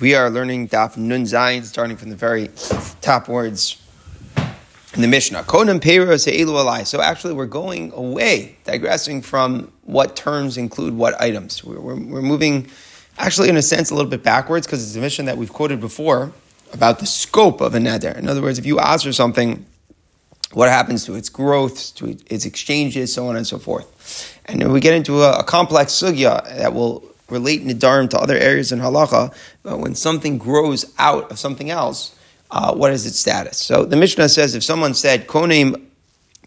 We are learning Daf Nun Zayin, starting from the very top words in the Mishnah. Konam alai. So actually, we're going away, digressing from what terms include what items. We're, we're, we're moving, actually, in a sense, a little bit backwards because it's a Mishnah that we've quoted before about the scope of a neder. In other words, if you ask for something, what happens to its growth, to its exchanges, so on and so forth. And then we get into a, a complex sugya that will relate Nidarim to other areas in halacha, but when something grows out of something else, uh, what is its status? So the Mishnah says if someone said, Konim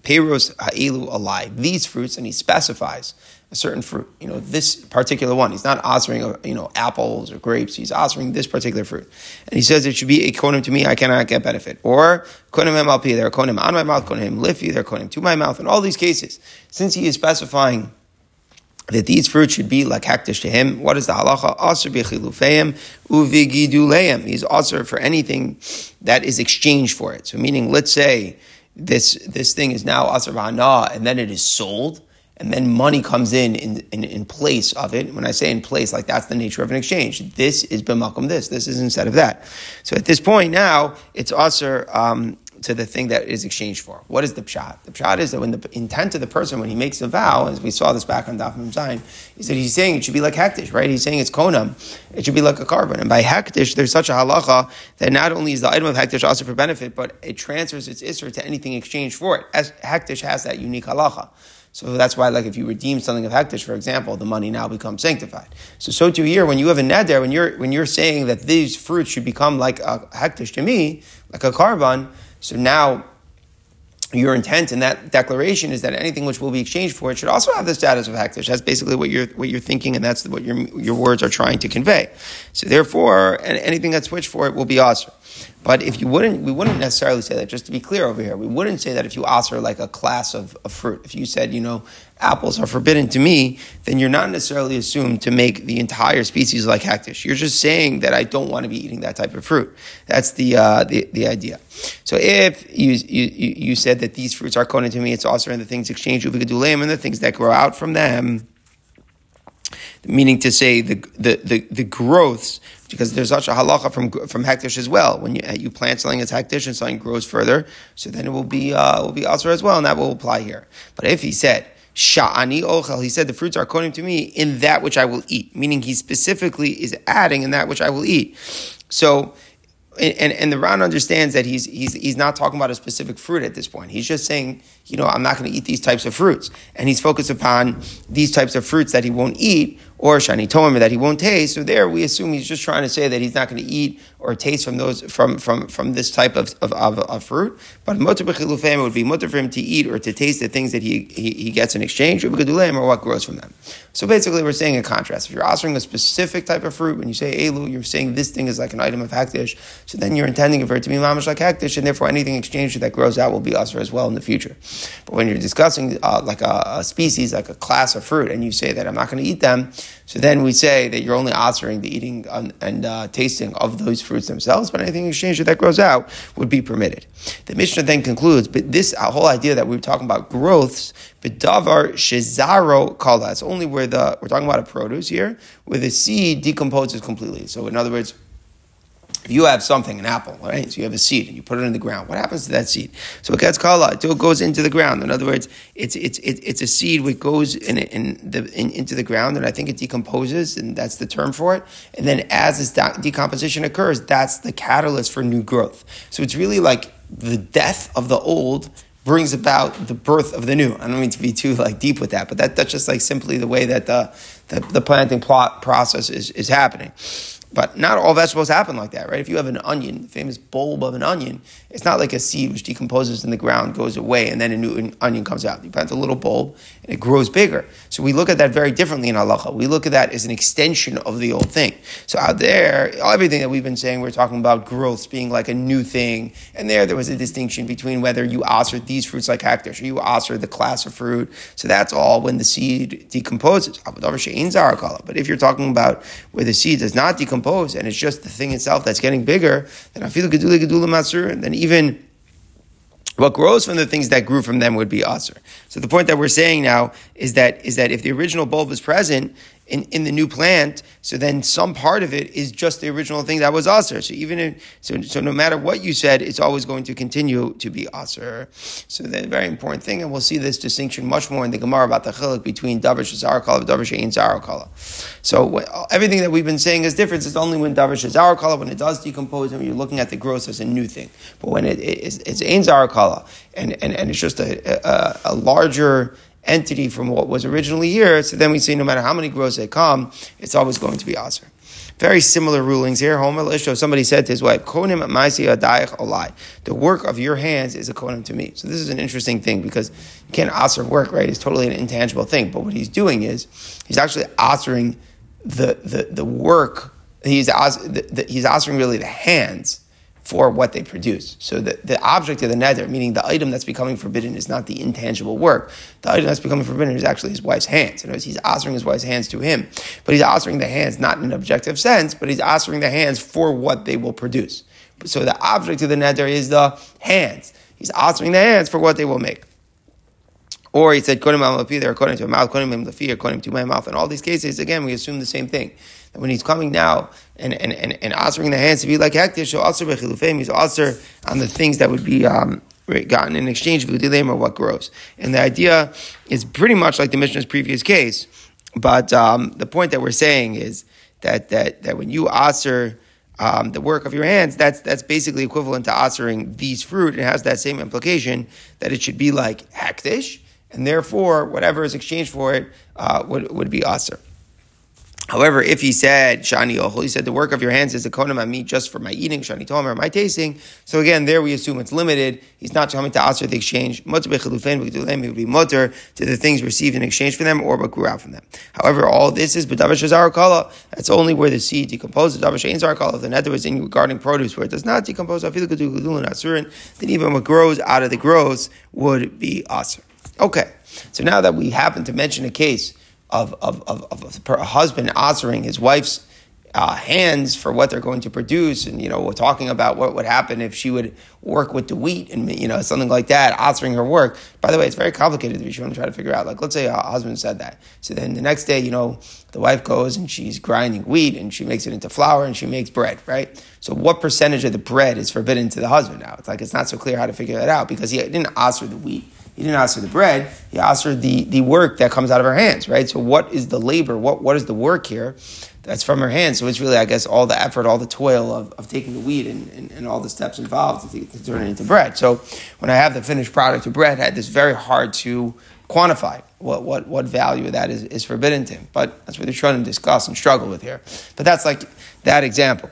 Peros Ha'ilu alai, these fruits, and he specifies a certain fruit, you know, this particular one. He's not offering, uh, you know, apples or grapes. He's offering this particular fruit. And he says it should be a konim to me, I cannot get benefit. Or konim MLP, they're konim on my mouth, konim liffy, they're konim to my mouth. In all these cases, since he is specifying that these fruits should be like hektish to him. What is the halacha? Aser b'chilufeim uvigiduleim. He's aser for anything that is exchanged for it. So meaning, let's say this, this thing is now aser b'hana and then it is sold and then money comes in, in in, in place of it. When I say in place, like that's the nature of an exchange. This is b'makom this. This is instead of that. So at this point now, it's aser um, to the thing that is exchanged for. What is the pshat? The pshat is that when the intent of the person, when he makes a vow, as we saw this back on Daf Zayin, is that he's saying it should be like hektish, right? He's saying it's konam. It should be like a korban. And by hektish, there's such a halacha that not only is the item of hektish also for benefit, but it transfers its isser to anything exchanged for it. As hektish has that unique halacha. So that's why, like, if you redeem something of hektish, for example, the money now becomes sanctified. So, so too here, when you have a neder, when you're when you're saying that these fruits should become like a hektish to me, like a korban, so now your intent in that declaration is that anything which will be exchanged for it should also have the status of hektish. That's basically what you're what you're thinking, and that's what your your words are trying to convey. So therefore, anything that's switched for it will be aser. But if you wouldn't, we wouldn't necessarily say that. Just to be clear over here, we wouldn't say that if you offer like a class of, of fruit. If you said, you know, apples are forbidden to me, then you're not necessarily assumed to make the entire species like hektish. You're just saying that I don't want to be eating that type of fruit. That's the uh, the, the idea. So if you, you you said that these fruits are kohen to me, it's also in the things exchanged uvigaduleim and the things that grow out from them meaning to say the, the, the, the growths, because there's such a halacha from, from hektish as well. When you, you plant something as hektish and something grows further, so then it will be, uh, will be also as well, and that will apply here. But if he said, Sha'ani ochel, he said the fruits are according to me in that which I will eat, meaning he specifically is adding in that which I will eat. So, and, and the Ran understands that he's, he's, he's not talking about a specific fruit at this point. He's just saying, you know, I'm not going to eat these types of fruits. And he's focused upon these types of fruits that he won't eat, or shani tomer that he won't taste. So there, we assume he's just trying to say that he's not going to eat or taste from those from from from this type of of, of, of fruit. But mutter b'chilufem would be mutter for him to eat or to taste the things that he he, he gets in exchange, or or what grows from them. So basically, we're saying a contrast. If you're offering a specific type of fruit, when you say elu, you're saying this thing is like an item of hektish. So then you're intending for it to be mamash like hektish, and therefore anything exchanged that grows out will be aser as well in the future. But when you're discussing uh, like a, a species, like a class of fruit, and you say that I'm not going to eat them so then we say that you're only answering the eating and uh, tasting of those fruits themselves, but anything exchanged that grows out would be permitted. The Mishnah then concludes, but this whole idea that we were talking about growths, davar shizaro kala, it's only where the, we're talking about a produce here, where the seed decomposes completely. So in other words, if you have something, an apple, right? So you have a seed and you put it in the ground. What happens to that seed? So it gets kala it goes into the ground. In other words, it's it's it's a seed which goes in, in the in, into the ground, and I think it decomposes, and that's the term for it. And then as this de- decomposition occurs, that's the catalyst for new growth. So it's really like the death of the old brings about the birth of the new. I don't mean to be too like deep with that, but that, that's just like simply the way that the the, the planting plot process is, is happening. But not all vegetables happen like that, right? If you have an onion, the famous bulb of an onion, it's not like a seed which decomposes in the ground, goes away, and then a new onion comes out. You plant a little bulb, and it grows bigger. So we look at that very differently in halacha. We look at that as an extension of the old thing. So out there, everything that we've been saying, we're talking about growths being like a new thing. And there, there was a distinction between whether you osir these fruits like hektish, or you osir the class of fruit. So that's all when the seed decomposes. But if you're talking about where the seed does not decompose, decompose and it's just the thing itself that's getting bigger, then I feel gedula gedula matzur, and then even what grows from the things that grew from them would be aser. So the point that we're saying now is that is that if the original bulb is present, in, in the new plant, so then some part of it is just the original thing that was aser. So even if, so, so no matter what you said, it's always going to continue to be aser. So the very important thing, and we'll see this distinction much more in the Gemara about the chiluk between davar zarakala and davar she'in zarakala. So everything that we've been saying is different. It's only when davar zarakala, when it does decompose, and you're looking at the gross as a new thing. But when it, it, it's, it's ein zarakala, and, and, and it's just a, a, a larger entity from what was originally here. So then we say no matter how many grows they come, it's always going to be Aser. Very similar rulings here. Homer Lisho, somebody said to his wife, Konim Maisi Adayach Olai. The work of your hands is a konim to me. So this is an interesting thing because you can't Aser work, right? It's totally an intangible thing. But what he's doing is he's actually Asering the, the, the work, he's, the, the, he's Asering really the hands for what they produce. So the, the object of the neder, meaning the item that's becoming forbidden, is not the intangible work. The item that's becoming forbidden is actually his wife's hands. In other words, he's offering his wife's hands to him. But he's offering the hands not in an objective sense, but he's offering the hands for what they will produce. So the object of the neder is the hands. He's offering the hands for what they will make. Or he said, according to a mouth, according to my mouth. In all these cases, again, we assume the same thing when he's coming now and, and, and, and answering the hands to be like hektish, so also bechilufim, he's also on the things that would be um, gotten in exchange for the or what grows. And the idea is pretty much like the Mishnah's previous case, but um, the point that we're saying is that that that when you answer um, the work of your hands, that's that's basically equivalent to answering these fruit. It has that same implication that it should be like hektish, and therefore whatever is exchanged for it uh, would would be aser. However, if he said shani ochel, he said the work of your hands is a konam on me just for my eating, shani tomer, my tasting. So again, there we assume it's limited. He's not coming to answer the exchange. Mutter he would be mutter to the things received in exchange for them or out from them. However, all this is b'davar shazar kala. That's only where the seed decomposes. Davar shein zar kala. The neder was in regarding produce where it does not decompose. Then even what grows out of the growth would be aser. Okay, so now that we happen to mention a case of, of, of, of a husband answering his wife's uh, hands for what they're going to produce. And, you know, we're talking about what would happen if she would work with the wheat and, you know, something like that, answering her work. By the way, it's very complicated if you want to try to figure out. Like, let's say a husband said that. So then the next day, you know, the wife goes and she's grinding wheat and she makes it into flour and she makes bread, right? So what percentage of the bread is forbidden to the husband now? It's like it's not so clear how to figure that out because he didn't answer the wheat. He didn't ask for the bread. He asked for the, the work that comes out of her hands, right? So what is the labor? What, what is the work here that's from her hands? So it's really, I guess, all the effort, all the toil of, of taking the wheat and, and, and all the steps involved to, to turn it into bread. So when I have the finished product of bread, it's very hard to quantify what, what, what value that is, is forbidden to him. But that's what they're trying to discuss and struggle with here. But that's like that example.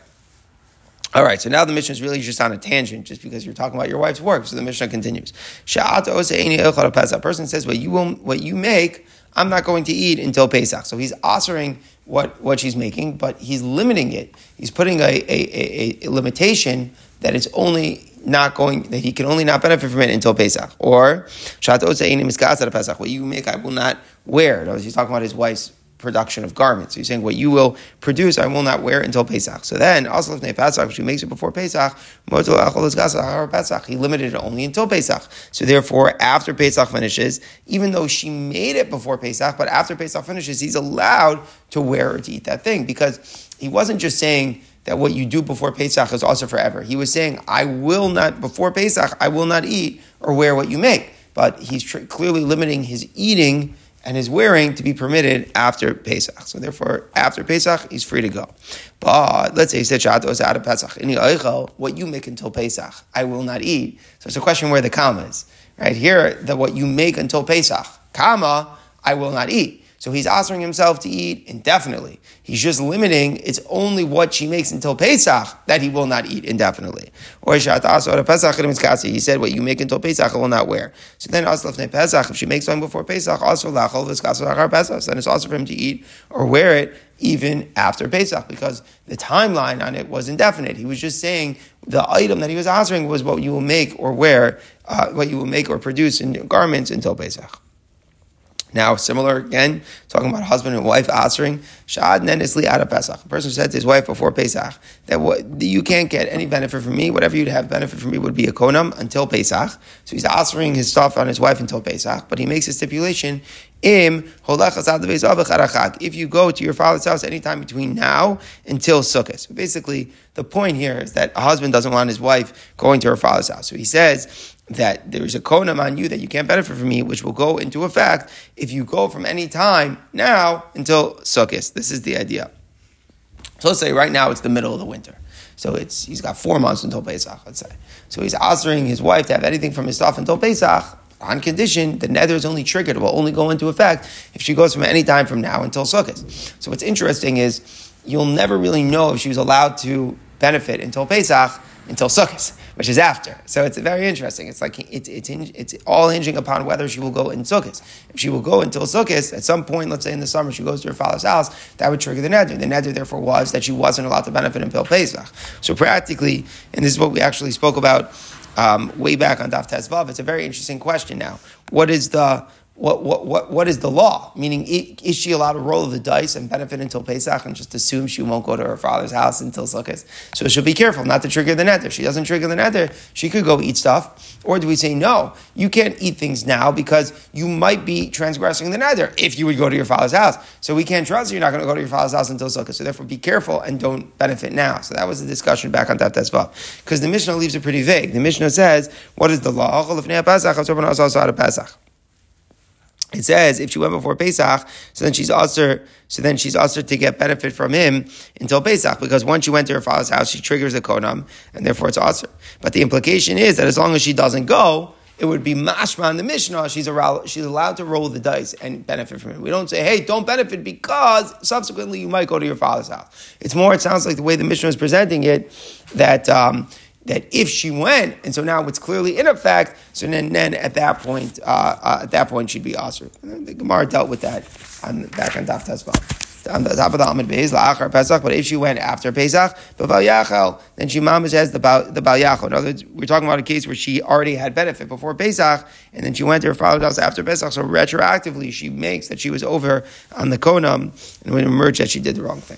All right, so now the Mishnah is really just on a tangent, just because you're talking about your wife's work. So the Mishnah continues. A person says, "What you will, what you make, I'm not going to eat until Pesach." So he's offering what what she's making, but he's limiting it. He's putting a, a, a, a limitation that it's only not going that he can only not benefit from it until Pesach. Or what you make, I will not wear. He's talking about his wife's production of garments. So he's saying what you will produce, I will not wear until Pesach. So then, also if Pesach, if she makes it before Pesach, he limited it only until Pesach. So therefore, after Pesach finishes, even though she made it before Pesach, but after Pesach finishes, he's allowed to wear or to eat that thing because he wasn't just saying that what you do before Pesach is also forever. He was saying, I will not, before Pesach, I will not eat or wear what you make. But he's tr- clearly limiting his eating and his wearing to be permitted after Pesach. So therefore, after Pesach, he's free to go. But let's say he said Shatos out of Pesach. What you make until Pesach, I will not eat. So it's a question where the comma is. Right here, that what you make until Pesach, comma, I will not eat. So he's asking himself to eat indefinitely. He's just limiting, it's only what she makes until Pesach that he will not eat indefinitely. Or he said, what you make until Pesach, I will not wear. So then, Pesach, if she makes one before Pesach, also then it's also for him to eat or wear it even after Pesach, because the timeline on it was indefinite. He was just saying the item that he was answering was what you will make or wear, uh, what you will make or produce in garments until Pesach. Now, similar again, talking about husband and wife answering, Shad nenisli out of Pesach. A person said to his wife before Pesach that what, you can't get any benefit from me. Whatever you'd have benefit from me would be a konam until Pesach. So he's answering his stuff on his wife until Pesach, but he makes a stipulation If you go to your father's house anytime between now until Sukkot. So basically, the point here is that a husband doesn't want his wife going to her father's house. So he says that there's a konam on you that you can't benefit from me, which will go into effect if you go from any time now until Sukkot. This is the idea. So let's say right now it's the middle of the winter. So it's he's got four months until Pesach, let's say. So he's answering his wife to have anything from his stuff until Pesach on condition the neder is only triggered, will only go into effect if she goes from any time from now until Sukkot. So what's interesting is you'll never really know if she was allowed to benefit until Pesach until Sukkot, which is after. So it's very interesting. It's like it's it's, it's all hinging upon whether she will go in Sukkot. If she will go until Sukkot, at some point, let's say in the summer, she goes to her father's house, that would trigger the neder. The neder therefore was that she wasn't allowed to benefit until Pesach. So practically, and this is what we actually spoke about um, way back on Daf Tezvav. It's a very interesting question now. What is the what, what, what, what is the law? Meaning, is she allowed to roll the dice and benefit until Pesach and just assume she won't go to her father's house until Sukkot? So she'll be careful not to trigger the neder. If she doesn't trigger the neder, she could go eat stuff. Or do we say, no, you can't eat things now because you might be transgressing the neder if you would go to your father's house. So we can't trust you, you're not going to go to your father's house until Sukkot. So therefore, be careful and don't benefit now. So that was the discussion back on Daf Tezvav. Because the Mishnah leaves it pretty vague. The Mishnah says, what is the law? It says if she went before Pesach, so then she's also so then she's also to get benefit from him until Pesach because once she went to her father's house, she triggers the konam, and therefore it's also. But the implication is that as long as she doesn't go, it would be mashma in the Mishnah. She's allowed, she's allowed to roll the dice and benefit from it. We don't say, hey, don't benefit because subsequently you might go to your father's house. It's more, it sounds like the way the Mishnah is presenting it, that um, that if she went, and so now it's clearly in effect, so then, then at that point, uh, uh, at that point she'd be asr. The Gemara dealt with that on back on Daf Tezvav. On the top of the Amid Beis, La'achar Pesach, but if she went after Pesach, Baval then she mamash has the Bal, the. In other words, we're talking about a case where she already had benefit before Pesach, and then she went to her father's house after Pesach, so retroactively she makes that she was over on the Konam, and when it emerged that she did the wrong thing.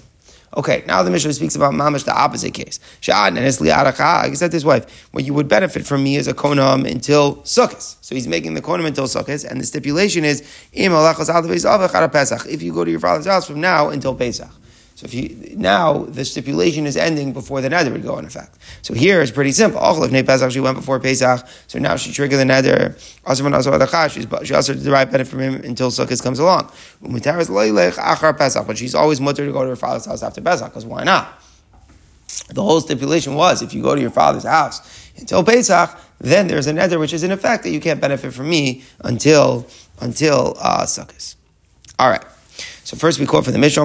Okay, now the Mishnah speaks about mamash, the opposite case. Sha'ad and He said to his wife, "Well, you would benefit from me as a konam until Sukkot." So he's making the konam until Sukkot, and the stipulation is if you go to your father's house from now until Pesach. So if you now the stipulation is ending before the neder would go in effect. So here it's pretty simple. If Pesach she went before Pesach, so now she triggered the neder. She also derive benefit from him until Sukkot comes along. But she's always mutter to go to her father's house after Pesach because why not? The whole stipulation was if you go to your father's house until Pesach, then there's a neder which is in effect that you can't benefit from me until until uh, Sukkot. All right. So first we quote from the Mishnah,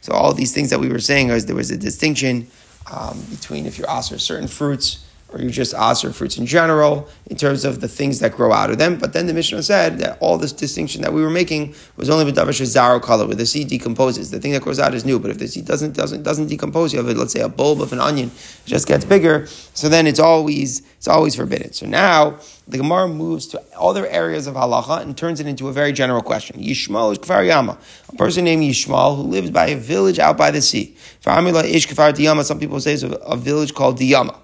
So all these things that we were saying is there was a distinction um, between if you're asked certain fruits or you just aser fruits in general in terms of the things that grow out of them. But then the Mishnah said that all this distinction that we were making was only with davash zaro color, where the seed decomposes. The thing that grows out is new, but if the seed doesn't doesn't doesn't decompose, you have let's say a bulb of an onion, it just gets bigger. So then it's always it's always forbidden. So now the Gemara moves to other areas of halacha and turns it into a very general question. Yishmael is kfar yama, a person named Yishmael who lives by a village out by the sea. Some people say it's a, a village called Diyama.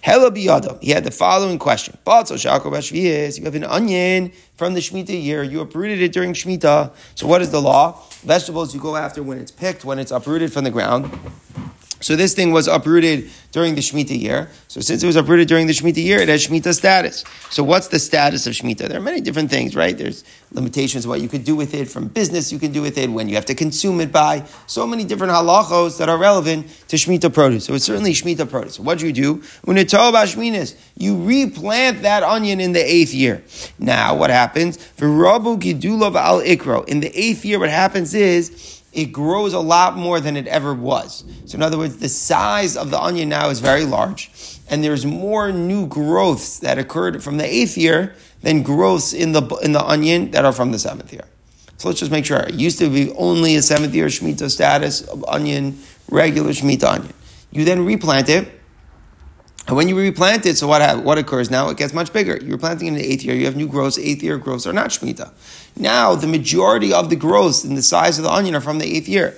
Hela biyadam. He had the following question. You have an onion from the Shemitah year. You uprooted it during Shemitah. So what is the law? Vegetables you go after when it's picked, when it's uprooted from the ground. So this thing was uprooted during the Shemitah year. So since it was uprooted during the Shemitah year, it has Shemitah status. So what's the status of Shemitah? There are many different things, right? There's limitations what you could do with it from business, you can do with it, when you have to consume it by. So many different halachos that are relevant to Shemitah produce. So it's certainly Shemitah produce. What do you do? It's you replant that onion in the eighth year. Now what happens? Al Ikro. In the eighth year, what happens is it grows a lot more than it ever was. So, in other words, the size of the onion now is very large, and there's more new growths that occurred from the eighth year than growths in the in the onion that are from the seventh year. So let's just make sure. It used to be only a seventh year Shemitah status of onion, regular Shemitah onion. You then replant it, and when you replant it, so what, what occurs now? It gets much bigger. You're planting in the eighth year, you have new growths, eighth year growths are not Shemitah. Now, the majority of the growths in the size of the onion are from the eighth year.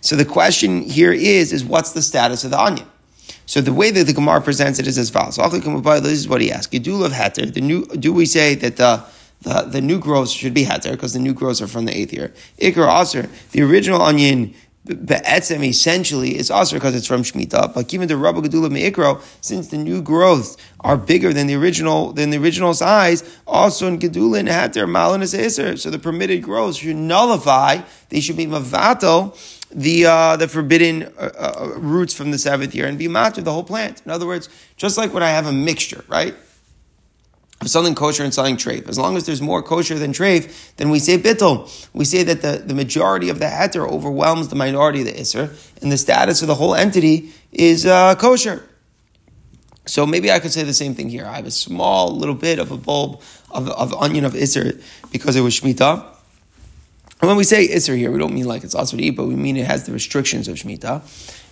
So the question here is, is what's the status of the onion? So the way that the Gemara presents it is as follows. This is what he hatter. The new, do we say that the the, the new growths should be heter because the new growths are from the eighth year. Ikar aser, the original onion Be'etzem essentially is also because it's from Shemitah, but given the Rabba Gedula Me'ikro, since the new growths are bigger than the original than the original size, also in Gedulin had their Malinas Iser, so the permitted growths should nullify, they should be Mavato, the uh, the forbidden uh, uh, roots from the seventh year and be matter the whole plant. In other words, just like when I have a mixture, right? Of something kosher and something treif. As long as there's more kosher than treif, then we say bittul. We say that the, the majority of the heter overwhelms the minority of the isser, and the status of the whole entity is uh, kosher. So maybe I could say the same thing here. I have a small little bit of a bulb of, of onion of isser because it was shmita. And when we say isser here, we don't mean like it's also to eat, but we mean it has the restrictions of shmita.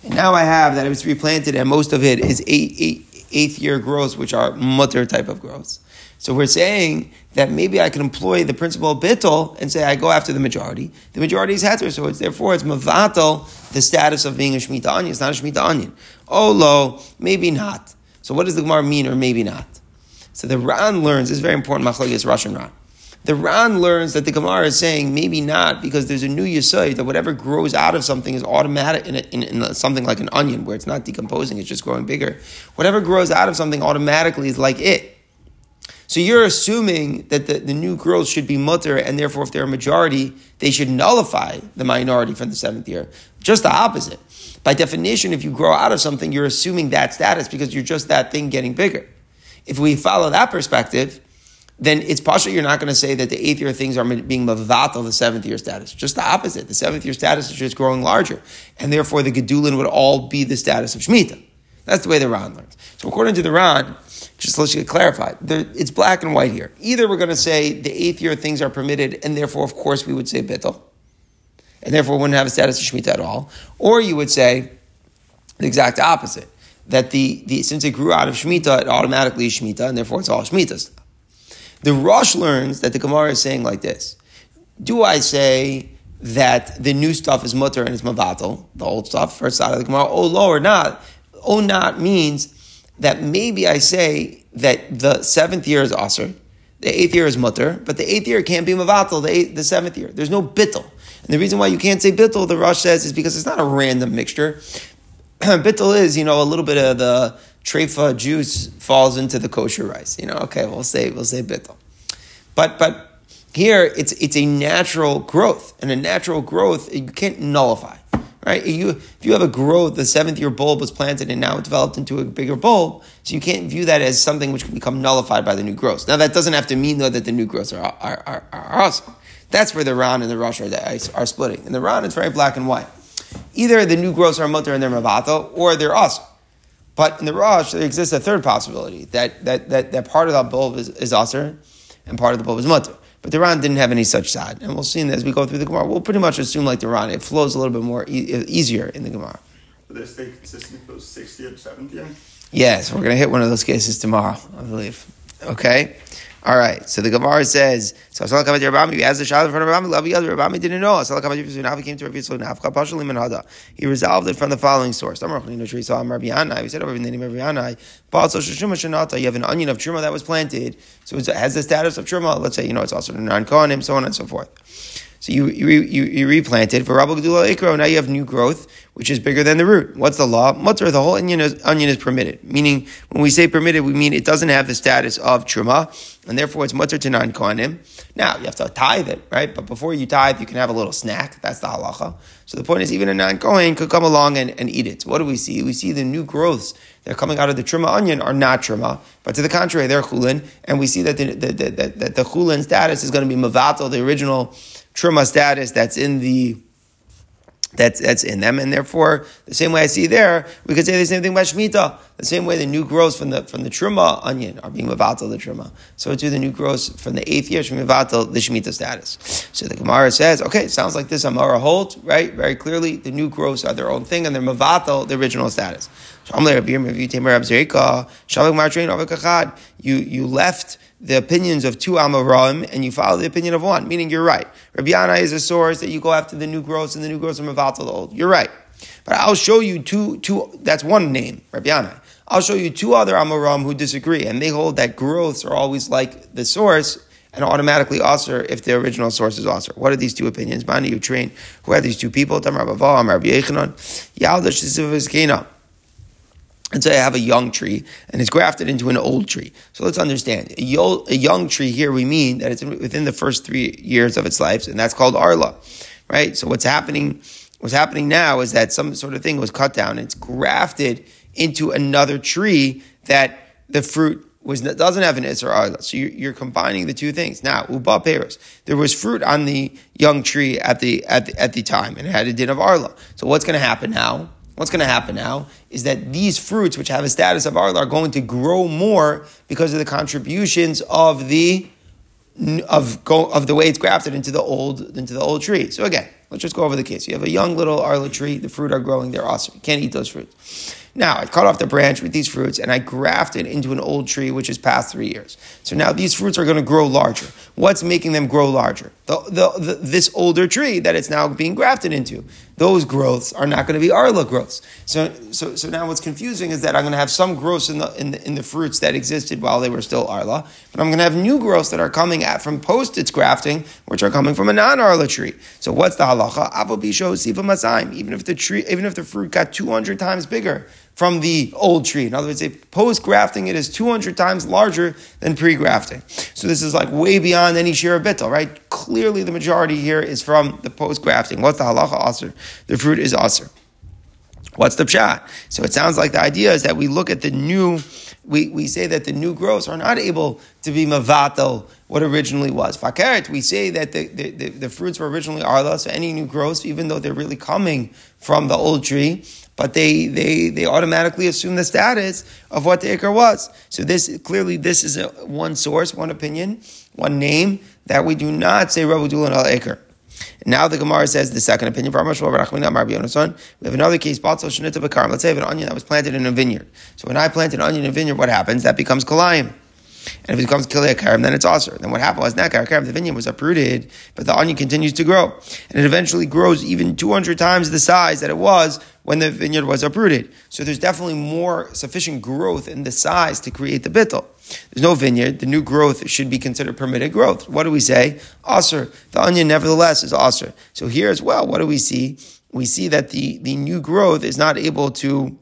And now I have that it was replanted, and most of it is eight, eight, eighth year growths, which are mutter type of growths. So we're saying that maybe I can employ the principle of bittul and say I go after the majority. The majority is heter, so it's therefore it's mavatal the status of being a shmita onion. It's not a shmita onion. Oh lo, maybe not. So what does the Gemara mean or maybe not? So the Ran learns, this is very important, machlokes Rosh and Ran. The Ran learns that the Gemara is saying maybe not because there's a new Yisai that whatever grows out of something is automatic in, a, in, in, something like an onion where it's not decomposing, it's just growing bigger. Whatever grows out of something automatically is like it. So you're assuming that the, the new girls should be mutter, and therefore, if they're a majority, they should nullify the minority from the seventh year. Just the opposite. By definition, if you grow out of something, you're assuming that status because you're just that thing getting bigger. If we follow that perspective, then it's partial you're not going to say that the eighth year things are being mavatal the seventh year status. Just the opposite. The seventh year status is just growing larger. And therefore the Gedulin would all be the status of Shemitah. That's the way the Ran learns. So according to the Ran, just let's get clarified. It's black and white here. Either we're going to say the eighth year things are permitted, and therefore, of course, we would say bittul, and therefore wouldn't have a status of shemitah at all. Or you would say the exact opposite that the, the since it grew out of shemitah, it automatically is shemitah, and therefore it's all shemitah. The Rosh learns that the Gemara is saying like this: Do I say that the new stuff is mutter and it's mavatal, the old stuff, first side of the Gemara? Oh, low or not? Oh, not means that maybe I say that the seventh year is aser, the eighth year is mutter, but the eighth year can't be mavatal, the, eighth, the seventh year. There's no bittel. And the reason why you can't say bittel, the Rosh says, is because it's not a random mixture. bittel is, you know, a little bit of the trefa juice falls into the kosher rice. You know, okay, we'll say we'll say bittel. But but here it's it's a natural growth, and a natural growth you can't nullify right? You, if you have a growth, the seventh year bulb was planted and now it developed into a bigger bulb, so you can't view that as something which can become nullified by the new growth. Now that doesn't have to mean though that the new growths are, are, are, are aser. That's where the Ran and the Rosh are, are splitting. And the Ran is very black and white. Either the new growths are mutter and they're mavato, or they're aser. But in the Rosh, there exists a third possibility that, that, that, that part of the bulb is, is and part of the bulb is mutter. But the Ran didn't have any such side. and we'll see as we go through the Gemara. We'll pretty much assume like the Ran, it flows a little bit more e- easier in the Gemara. But they stay consistent for 60 or 70? Yes, we're going to hit one of those cases tomorrow, I believe. Okay? All right, so the Gemara says, so Asala Kamat Rav Ami, he asked the Shalat in front of Rav Ami, Lavi Yad, Rav Ami didn't know. Asala Kamat Rav Ami, came to Rabbi Yisrael, Nafka Pashalim and Hada. He resolved it from the following source. We said over in the name of Rabbi Yanai, you have an onion of Truma that was planted, so it has the status of Truma. Let's say, you know, it's also non Kohanim, so on and so forth. So you, you, you, you replanted for Rabbi Gedula Ikro. Now you have new growth, which is bigger than the root. What's the law? Mutter, the whole onion is, onion is permitted. Meaning, when we say permitted, we mean it doesn't have the status of truma, and therefore it's mutter to non kohanim. Now you have to tithe it, right? But before you tithe, you can have a little snack. That's the halacha. So the point is, even a non kohen could come along and, and eat it. So what do we see? We see the new growths that are coming out of the truma onion are not truma, but to the contrary, they're chulin, and we see that the, the, the, the, the chulin status is going to be mavato, the original truma status that's in the that's that's in them, and therefore the same way I see there, we could say the same thing about shmita. The same way the new growths from the from the truma onion are being mevatel the truma, so too the new growths from the eighth year should mevatel the shmita status. So the Gemara says, okay, sounds like this Amara holds right very clearly. The new growths are their own thing, and they're mevatel the original status. You you left the opinions of two Amoraim and you follow the opinion of one, meaning you're right. Rabbi Yanai is a source that you go after the new growths and the new growths are Mavatal old. You're right. But I'll show you two, two, that's one name, Rabbi Yanai. I'll show you two other Amoraim who disagree and they hold that growths are always like the source and automatically Aser if the original source is Aser. What are these two opinions? Mani, you train. Who are these two people? Tamar Baval, Amar Yechanan. Yaldash Zivazkena. And say I have a young tree and it's grafted into an old tree. So let's understand. A, young tree here, we mean that it's within the first three years of its life, and that's called Arla, right? So what's happening, what's happening now is that some sort of thing was cut down it's grafted into another tree that the fruit was doesn't have an Isser Arla. So you're, you're, combining the two things. Now, Uba Peros. There was fruit on the young tree at the, at the, at the time and it had a din of Arla. So what's going to happen now? What's going to happen now is that these fruits, which have a status of arla, are going to grow more because of the contributions of the of go, of the way it's grafted into the old into the old tree. So again, let's just go over the case. You have a young little arla tree. The fruit are growing. They're aser. You can't eat those fruits. Now, I cut off the branch with these fruits and I grafted into an old tree which is past three years. So now these fruits are going to grow larger. What's making them grow larger? The, the, the, this older tree that it's now being grafted into. Those growths are not going to be Arla growths. So, so, so now what's confusing is that I'm going to have some growths in the, in the, in the fruits that existed while they were still Arla, but I'm going to have new growths that are coming at from post its grafting, which are coming from a non-Arla tree. So what's the halacha? Even if the tree, even if the fruit got 200 times bigger, from the old tree. In other words, post grafting it is 200 times larger than pre grafting. So this is like way beyond any of bittel, right? Clearly, the majority here is from the post grafting. What's the halacha aser? The fruit is aser. What's the pshat? So it sounds like the idea is that we look at the new, we, we say that the new growths are not able to be mavato what originally was. Fakert, we say that the, the, the, the fruits were originally arla, so any new growths, even though they're really coming from the old tree, but they, they, they automatically assume the status of what the ikr was. So this, clearly this is a, one source, one opinion, one name, that we do not say Rabbi Dulan al ikr. Now the Gemara says the second opinion. We have another case. Let's say an onion that was planted in a vineyard. So when I plant an onion in a vineyard, what happens? That becomes kilayim. And if it becomes kilei karim, then it's also. Then what happened was now karim, the vineyard was uprooted, but the onion continues to grow. And it eventually grows even 200 times the size that it was when the vineyard was uprooted. So there's definitely more sufficient growth in the size to create the bittel. There's no vineyard. The new growth should be considered permitted growth. What do we say? Aser. The onion, nevertheless, is aser. So here as well, what do we see? We see that the, the new growth is not able to.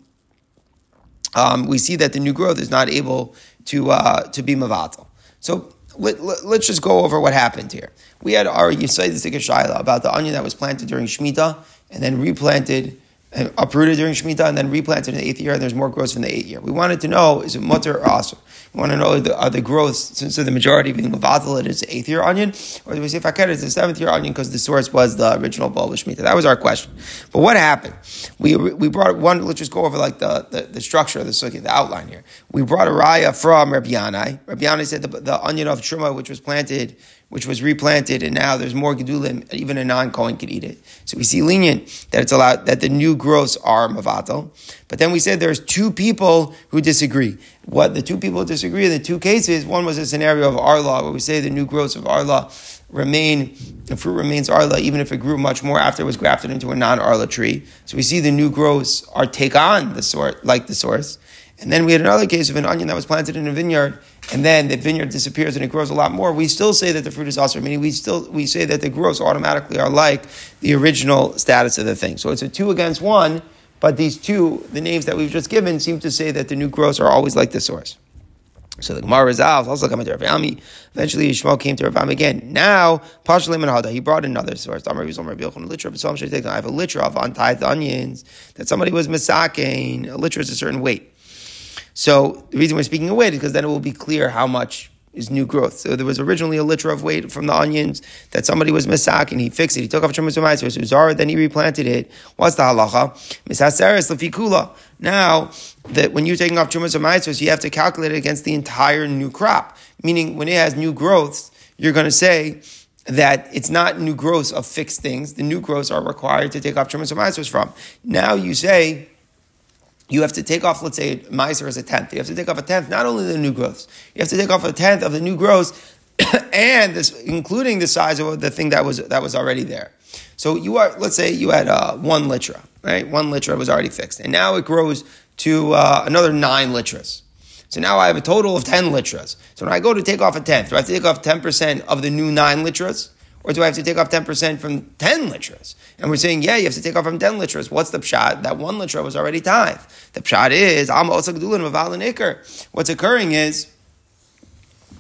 Um, we see that the new growth is not able to uh, to be mavatal. So let, us let, just go over what happened here. We had our Yisrael Shaila about the onion that was planted during Shemitah and then replanted and uprooted during Shemitah and then replanted in the eighth year, and there's more growth in the eighth year. We wanted to know is it mutter or asr? We want to know the, are the growths, since the majority being levatel, it is the eighth year onion, or do we say faket it's the seventh year onion because the source was the original bulb of Shemitah? That was our question. But what happened? We, we brought one, let's just go over like the, the, the structure of the sugya, the outline here. We brought a raya from Rabbi Yanai. Rabbi Yanai said the, the onion of Truma, which was planted which was replanted, and now there's more gedulim, even a non-Kohen could eat it. So we see lenient that it's allowed, that the new growths are mavatal. But then we said there's two people who disagree. What the two people disagree in the two cases, one was a scenario of Arla, where we say the new growths of Arla remain, the fruit remains Arla, even if it grew much more after it was grafted into a non-Arla tree. So we see the new growths are take on the sort, like the source. And then we had another case of an onion that was planted in a vineyard, and then the vineyard disappears and it grows a lot more. We still say that the fruit is also, meaning we still we say that the growths automatically are like the original status of the thing. So it's a two against one, but these two, the names that we've just given, seem to say that the new growths are always like the source. So the Gemara resolves, also coming to Rav. Eventually, Yishmael came to Rav Ami again. Now, Pashalim and Hada, he brought another source. I have a liter of untithed onions that somebody was misaking. A liter is a certain weight. So the reason we're speaking of weight is because then it will be clear how much is new growth. So there was originally a liter of weight from the onions that somebody was misak and he fixed it. He took off Shemus Maiser, so Zara, then he replanted it. What's the halacha? Misaseres lefikula. Now that when you're taking off Shemus you have to calculate it against the entire new crop. Meaning when it has new growths, you're going to say that it's not new growths of fixed things. The new growths are required to take off Shemus from. Now you say you have to take off, let's say, Meiser as a tenth. You have to take off a tenth, not only the new growths, you have to take off a tenth of the new growths, and this, including the size of the thing that was that was already there. So you are, let's say, you had uh, one litra, right? One litra was already fixed, and now it grows to uh, another nine litras. So now I have a total of 10 litras. So when I go to take off a tenth, do I have to take off 10% of the new 9 litras? Or do I have to take off 10% from 10 litras? And we're saying, yeah, you have to take off from 10 litras. What's the pshat? That one litra was already tithe. The pshat is, what's occurring is,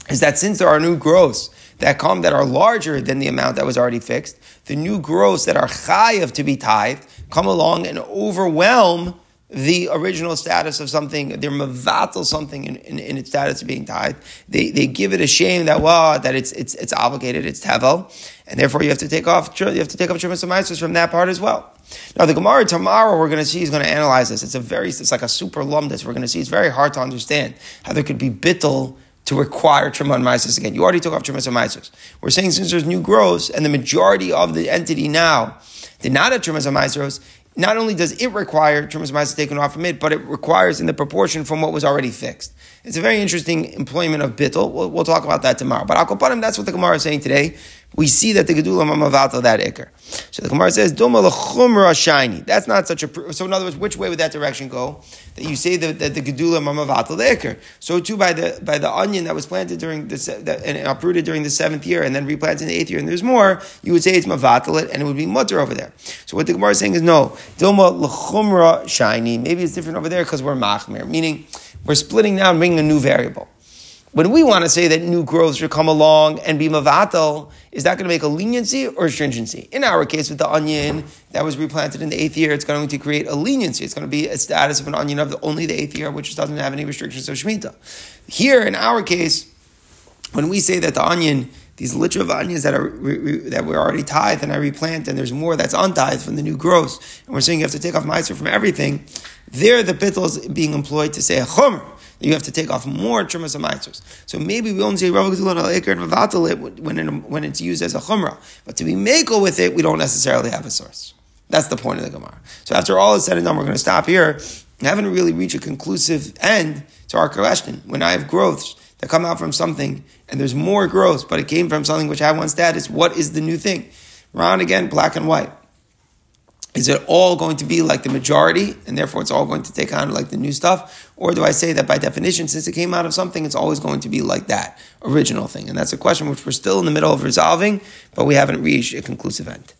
is that since there are new growths that come that are larger than the amount that was already fixed, the new growths that are chayav to be tithed come along and overwhelm the original status of something, they're mavatal something in, in, in, its status of being tied. They, they give it a shame that well that it's it's it's obligated, it's tevel, and therefore you have to take off you have to take off trumas from that part as well. Now the Gemara tomorrow we're going to see is going to analyze this. It's a very it's like a super lumdus. We're going to see it's very hard to understand how there could be bittel to require Truma and again. You already took off Truma and We're saying since there's new growths and the majority of the entity now did not have Truma and not only does it require Trumas Ma'aser taken off from it, but it requires in the proportion from what was already fixed. It's a very interesting employment of bittel. We'll, we'll talk about that tomorrow. But Akopanim, that's what the Gemara is saying today. We see that the Gedula Mamavata that Iker. So the Gemara says, Doma lechumra shiny. That's not such a. So in other words, which way would that direction go? That you say that, that the Gedula Mamavata the Iker. So too by the by the onion that was planted during the that, and uprooted during the seventh year and then replanted in the eighth year, and there's more. You would say it's Mavatal and it would be mutter over there. So what the Gemara is saying is no. Doma lechumra shiny. Maybe it's different over there because we're machmir, meaning we're splitting now and bringing a new variable. When we want to say that new growth should come along and be mavatal, is that going to make a leniency or a stringency? In our case, with the onion that was replanted in the eighth year, it's going to create a leniency. It's going to be a status of an onion of only the eighth year, which doesn't have any restrictions of shemitah. Here, in our case, when we say that the onion, these liter of onions that are that were already tithed and I replant, and there's more that's untithed from the new growth, and we're saying you have to take off meiser from everything. There, the bittul is being employed to say a chomer you have to take off more trumas and So maybe we only say Rav al Eker and Vavatal when when it's used as a chumrah, but to be makel with it, we don't necessarily have a source. That's the point of the Gemara. So after all is said and done, we're going to stop here. We haven't really reached a conclusive end to our question. When I have growths that come out from something, and there's more growth, but it came from something which had one status, what is the new thing? Ran again, black and white. Is it all going to be like the majority, and therefore it's all going to take on like the new stuff? Or do I say that by definition, since it came out of something, it's always going to be like that original thing? And that's a question which we're still in the middle of resolving, but we haven't reached a conclusive end.